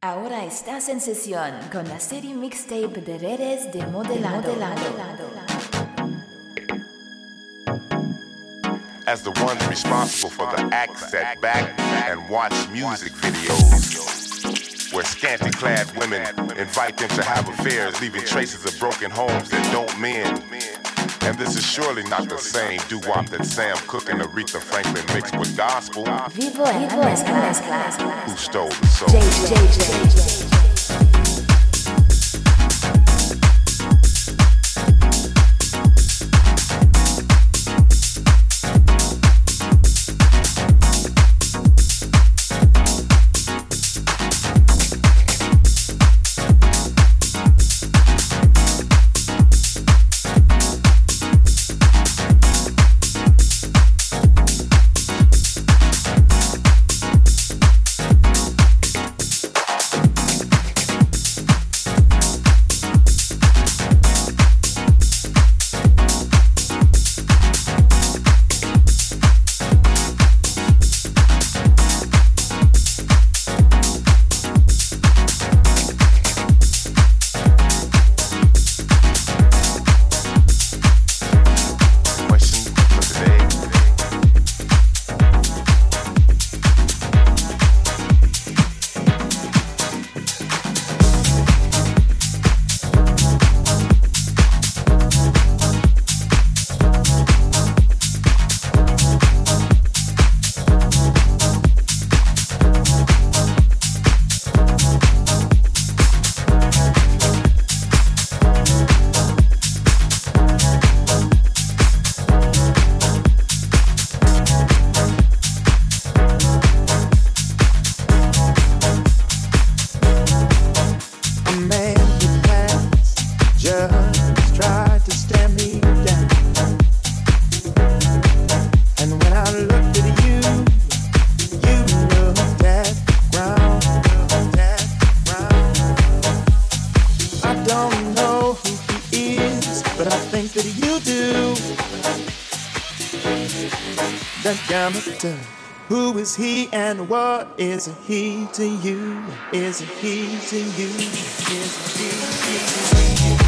Ahora estás en sesión con la serie mixtape de redes de modelado. As the ones responsible for the act set back and watch music videos where scanty clad women invite them to have affairs, leaving traces of broken homes that don't mend. And this is surely not the same doo-wop that Sam Cooke and Aretha Franklin mixed with gospel. Vivo en la mezcla. Who stole the soul? JJ. Question That gambler. Who is he and what is he to you? Is he to you? Is he to you?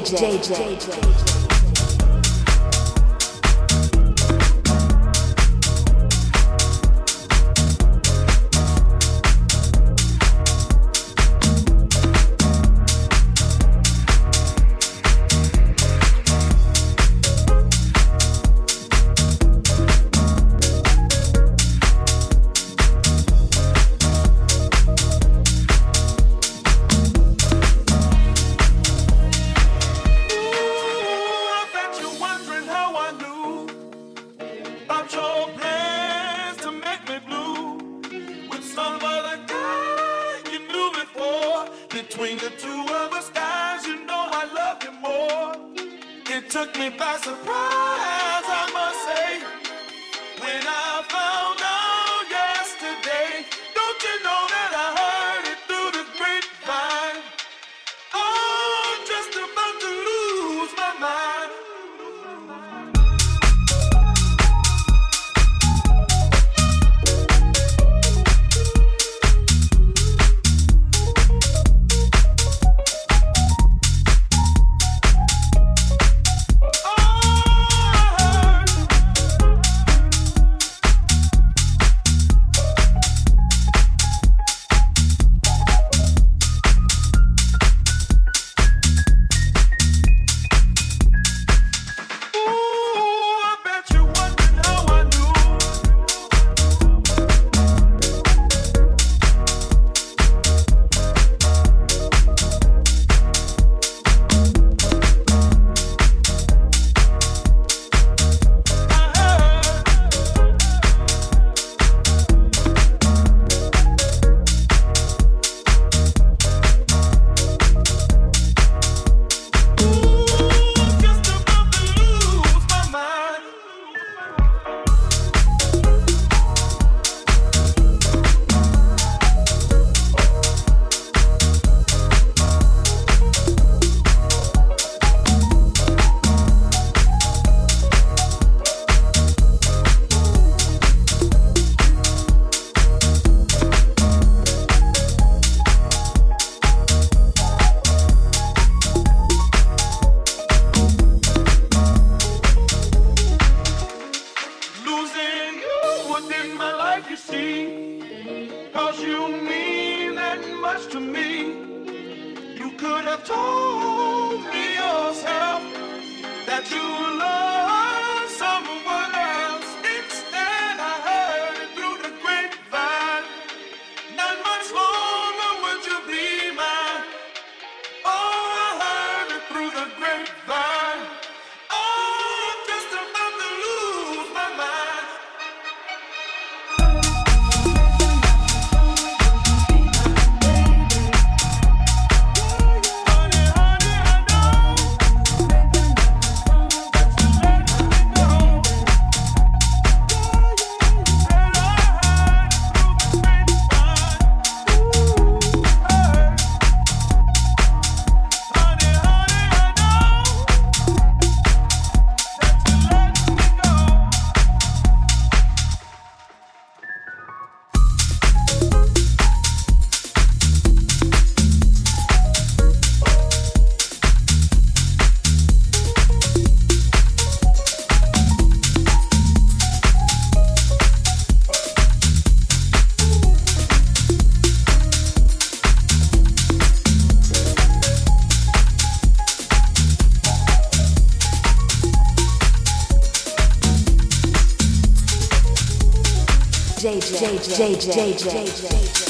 JJ, JJ, JJ, JJ. JJ, JJ,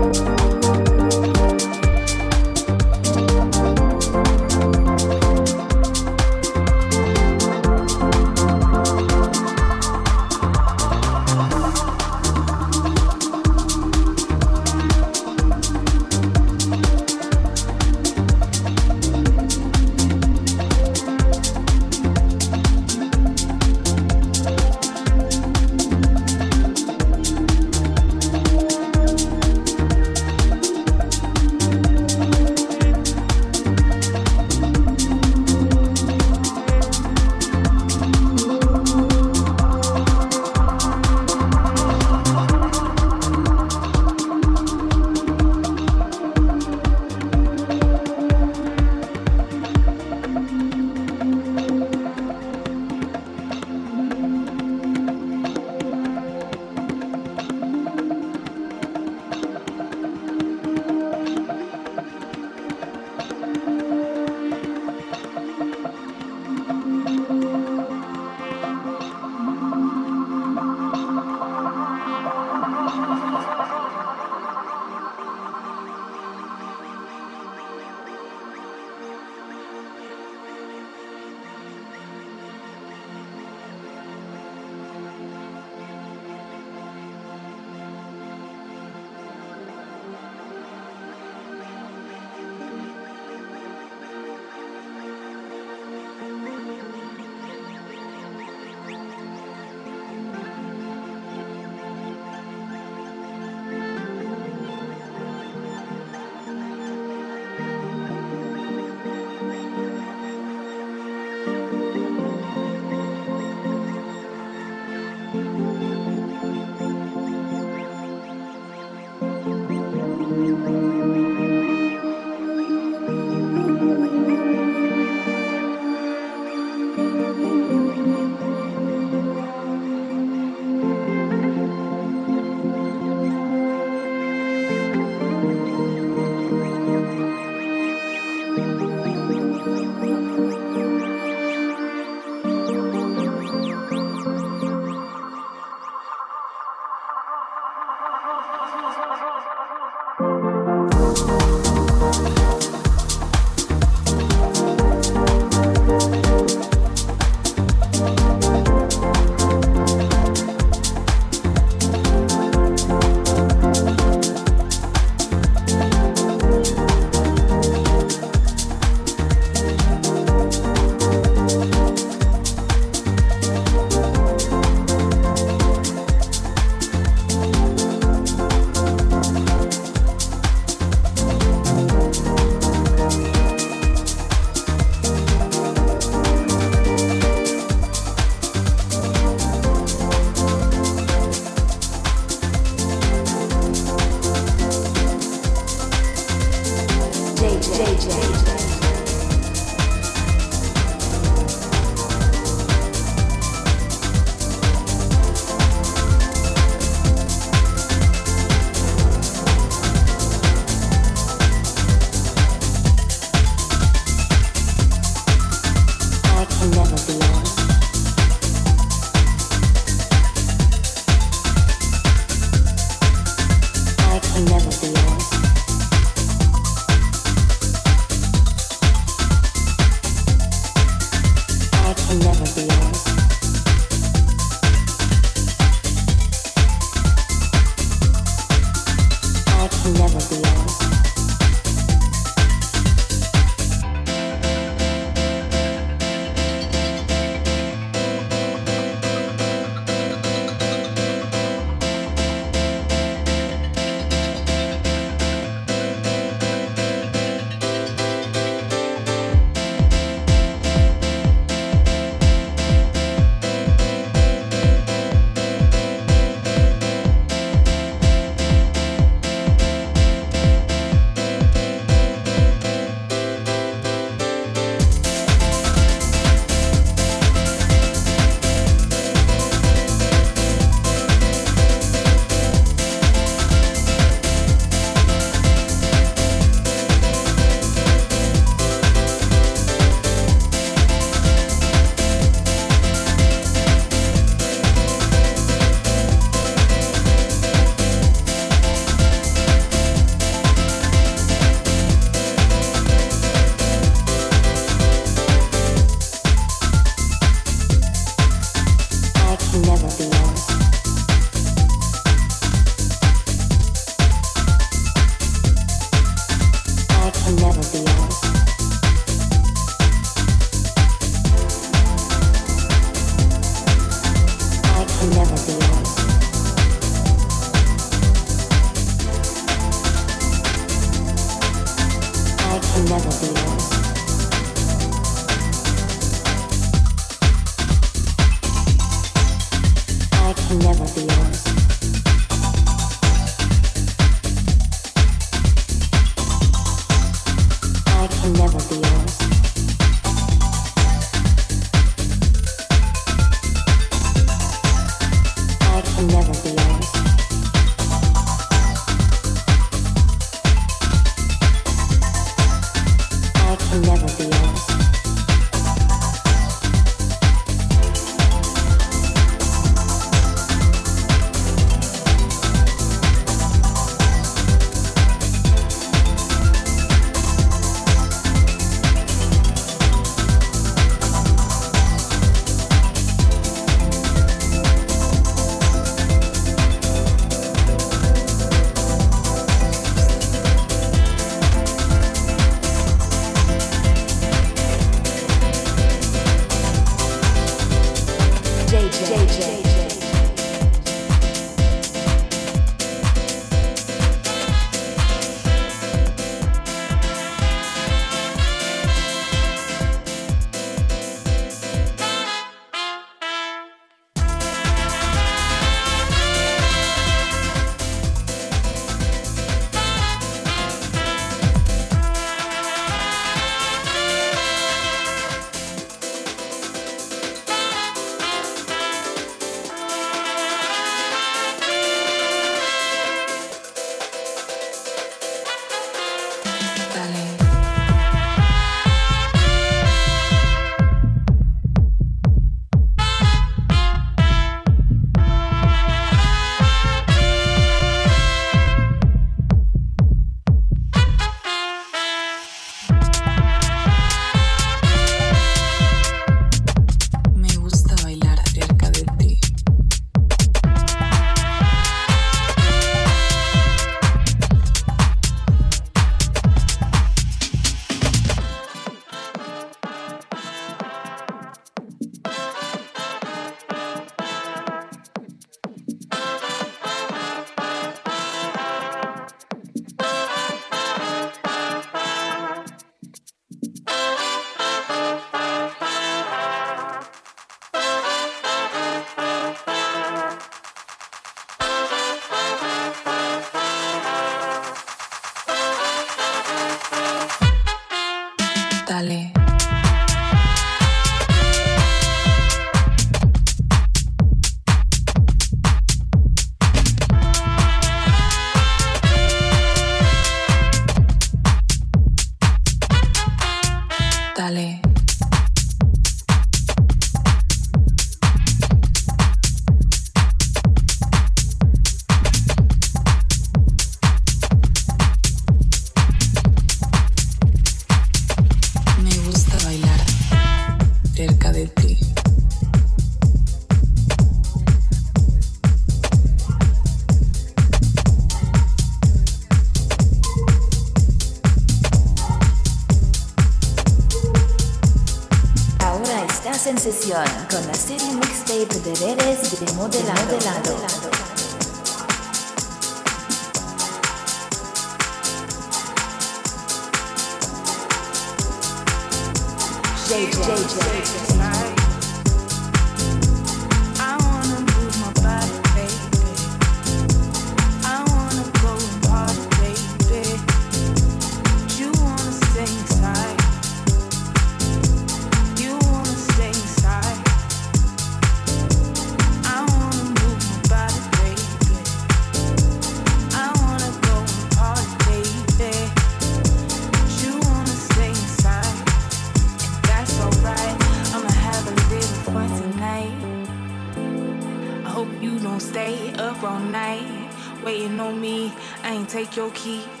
Your keys.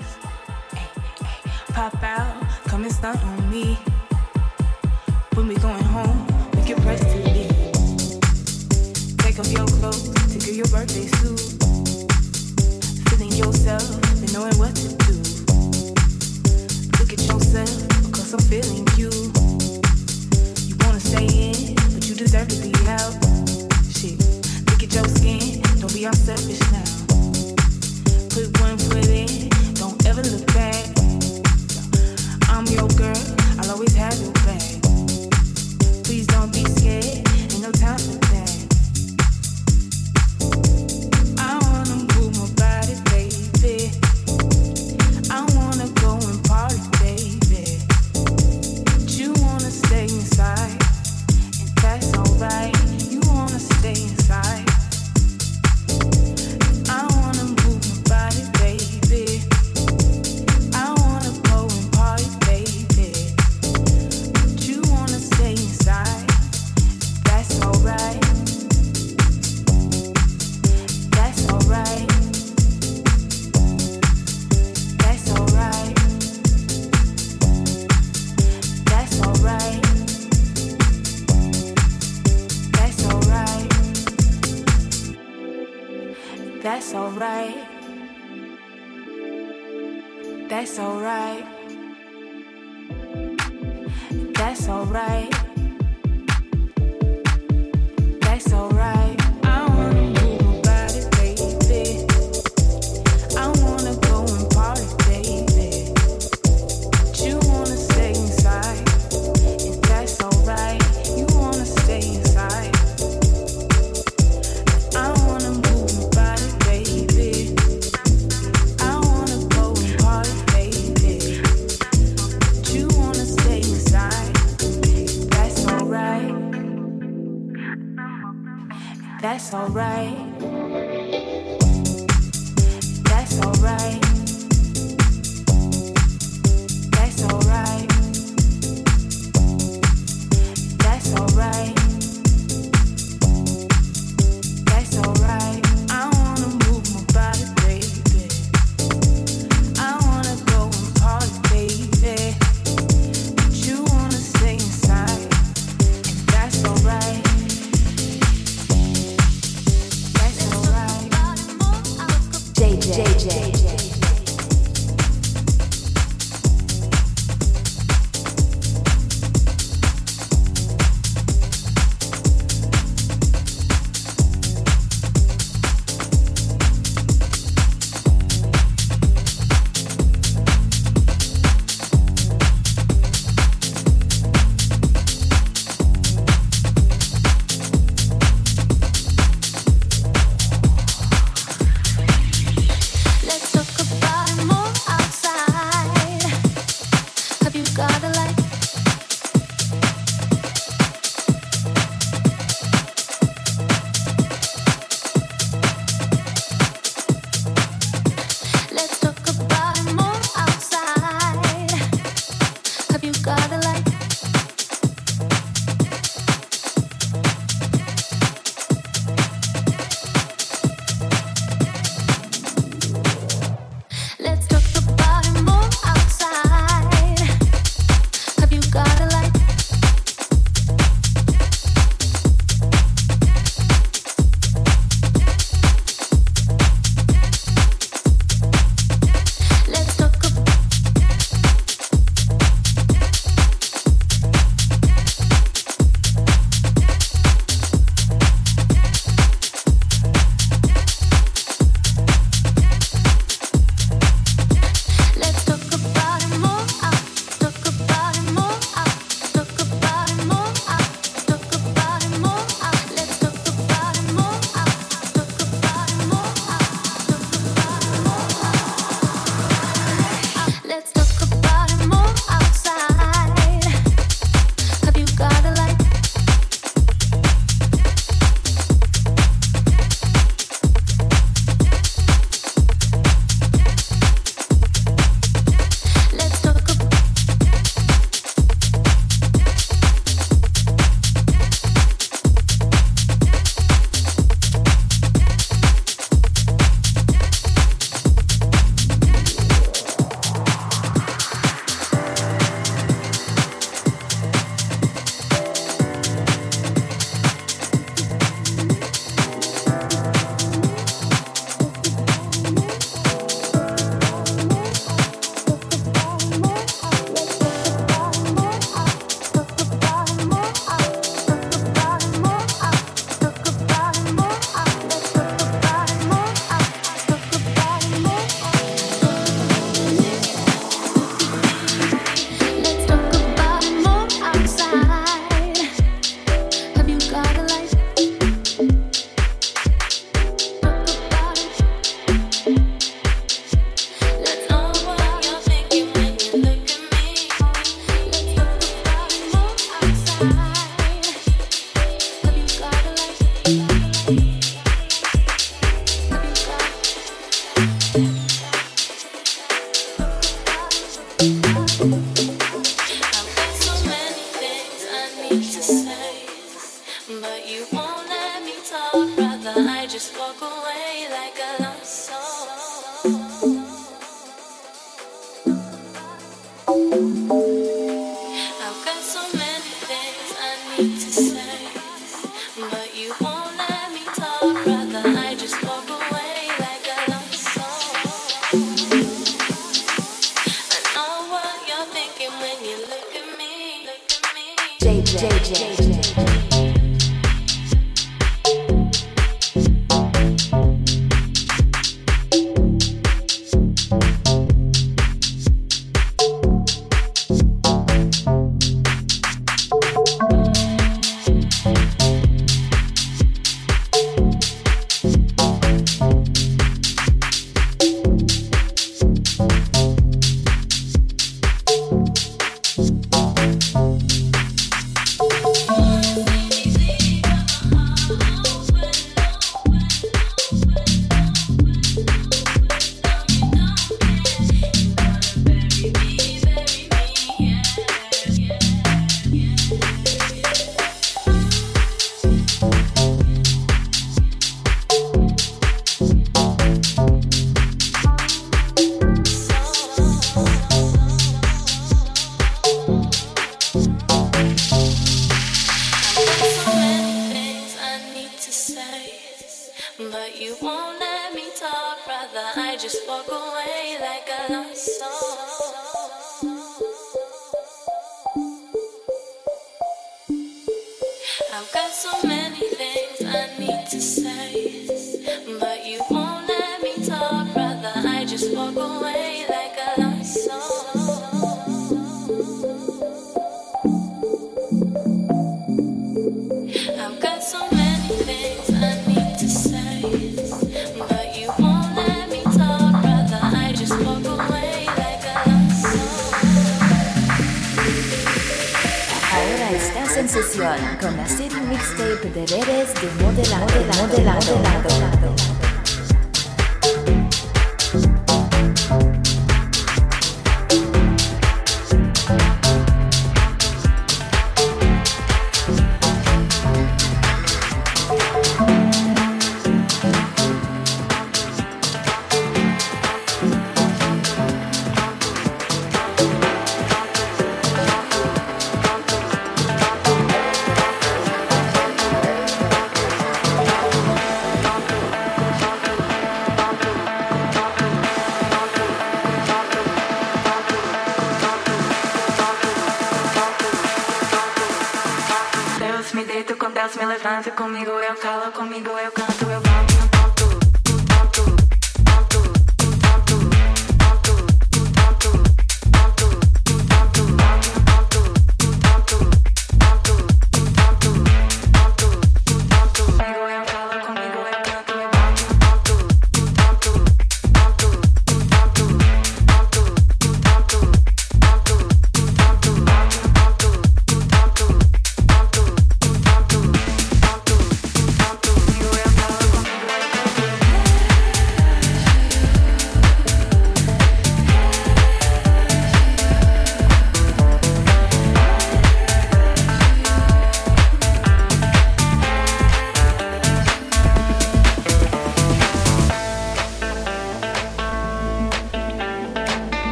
deito com Deus, me levanto comigo, eu calo, comigo eu canto, eu volto.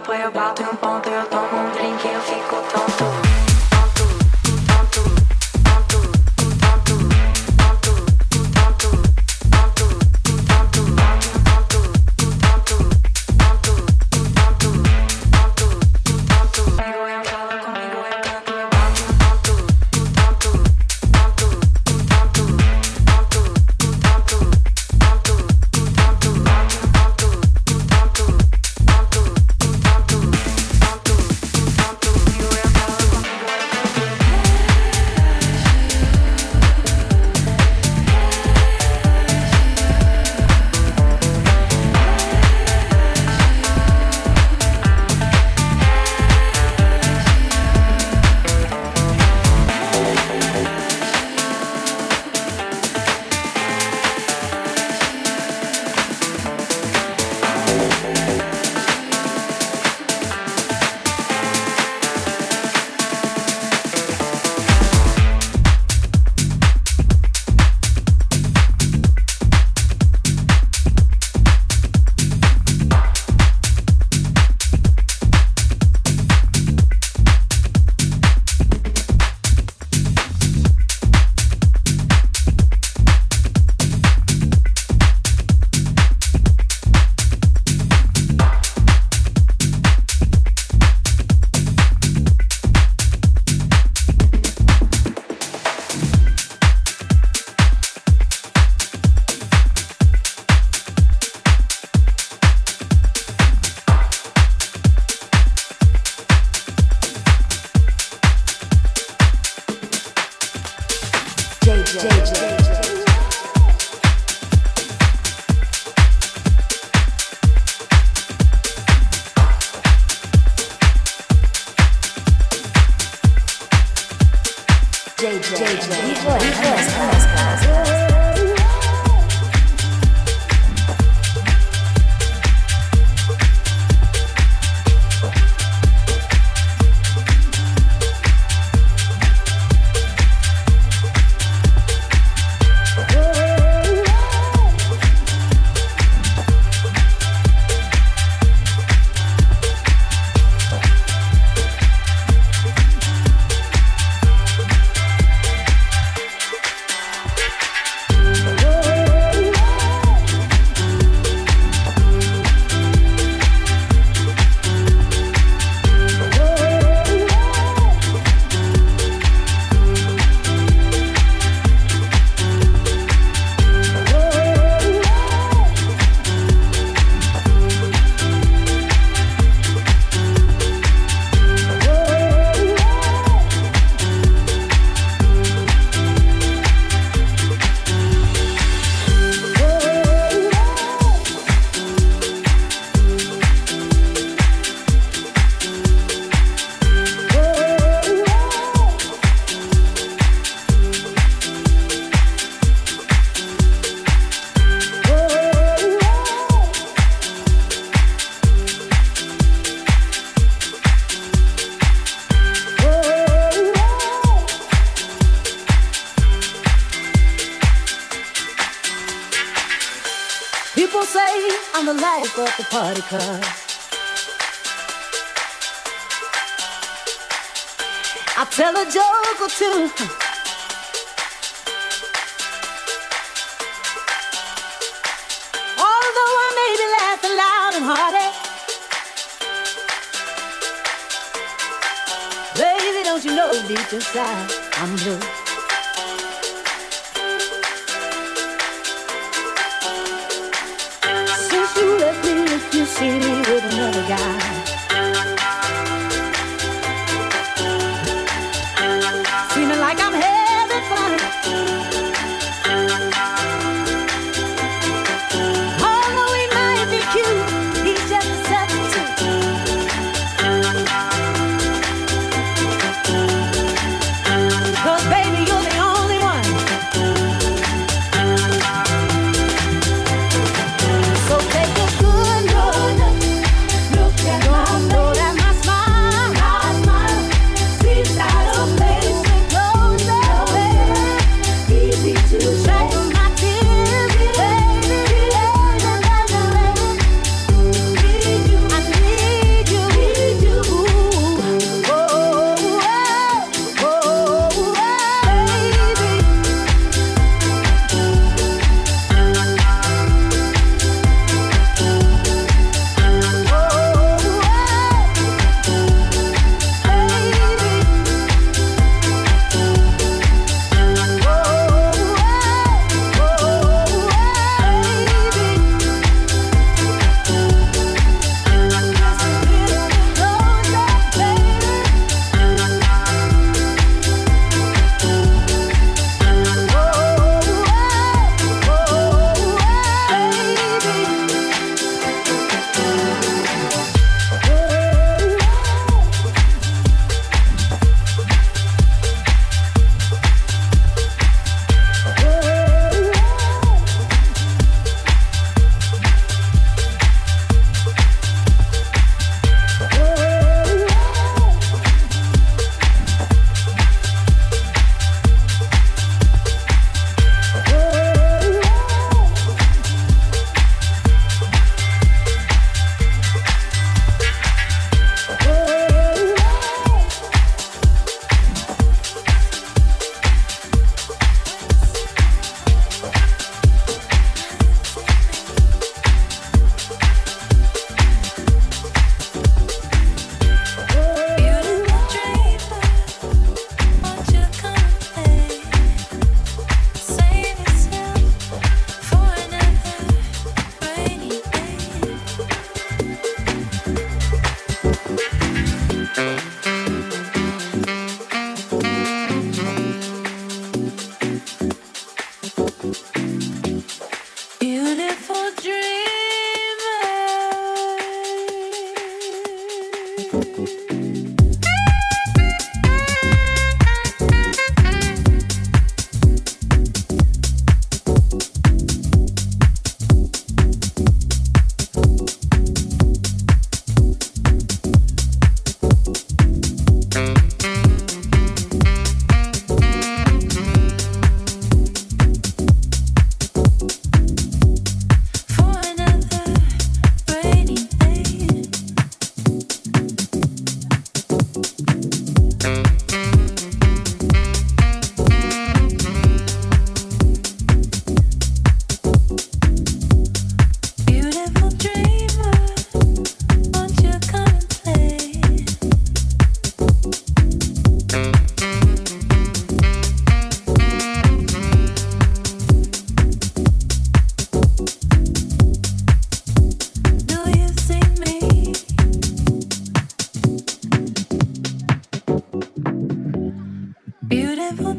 play a bathroom Although I may be laughing loud and hearty, baby, don't you know deep inside I'm blue.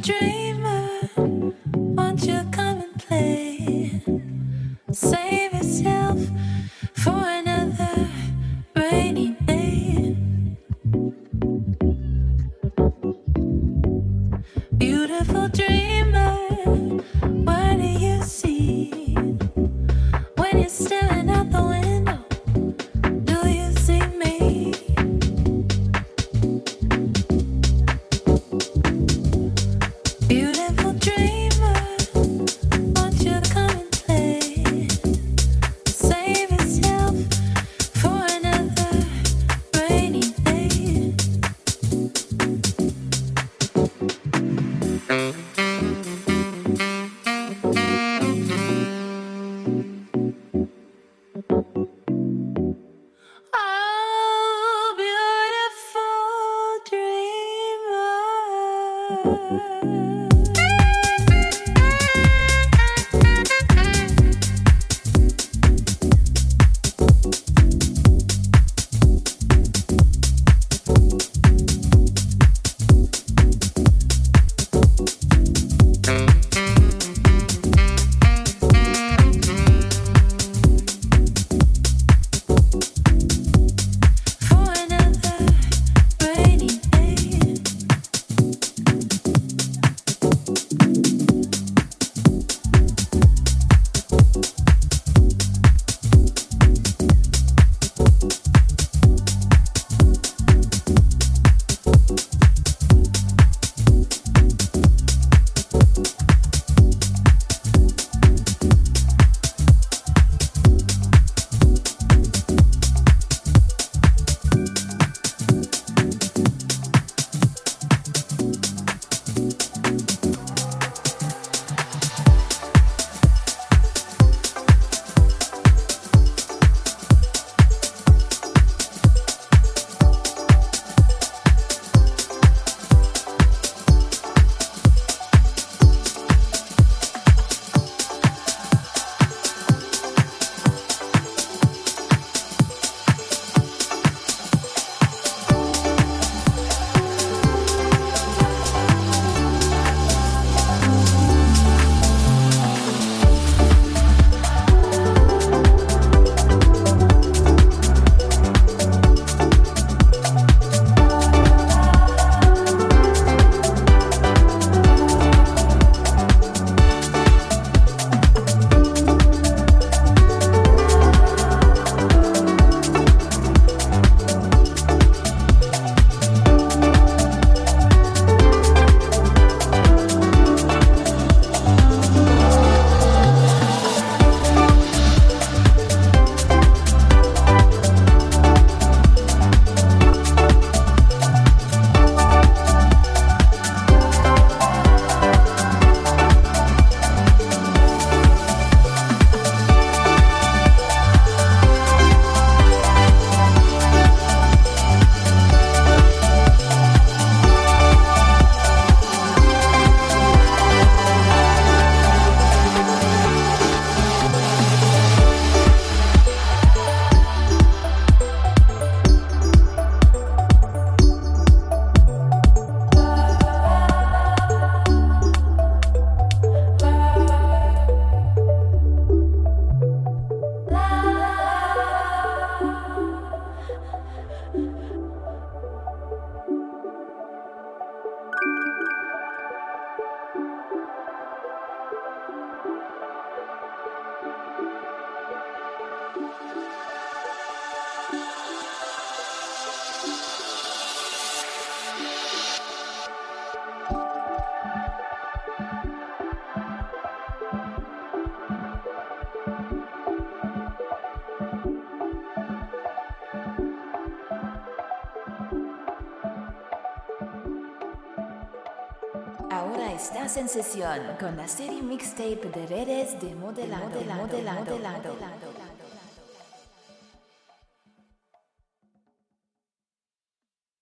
dream.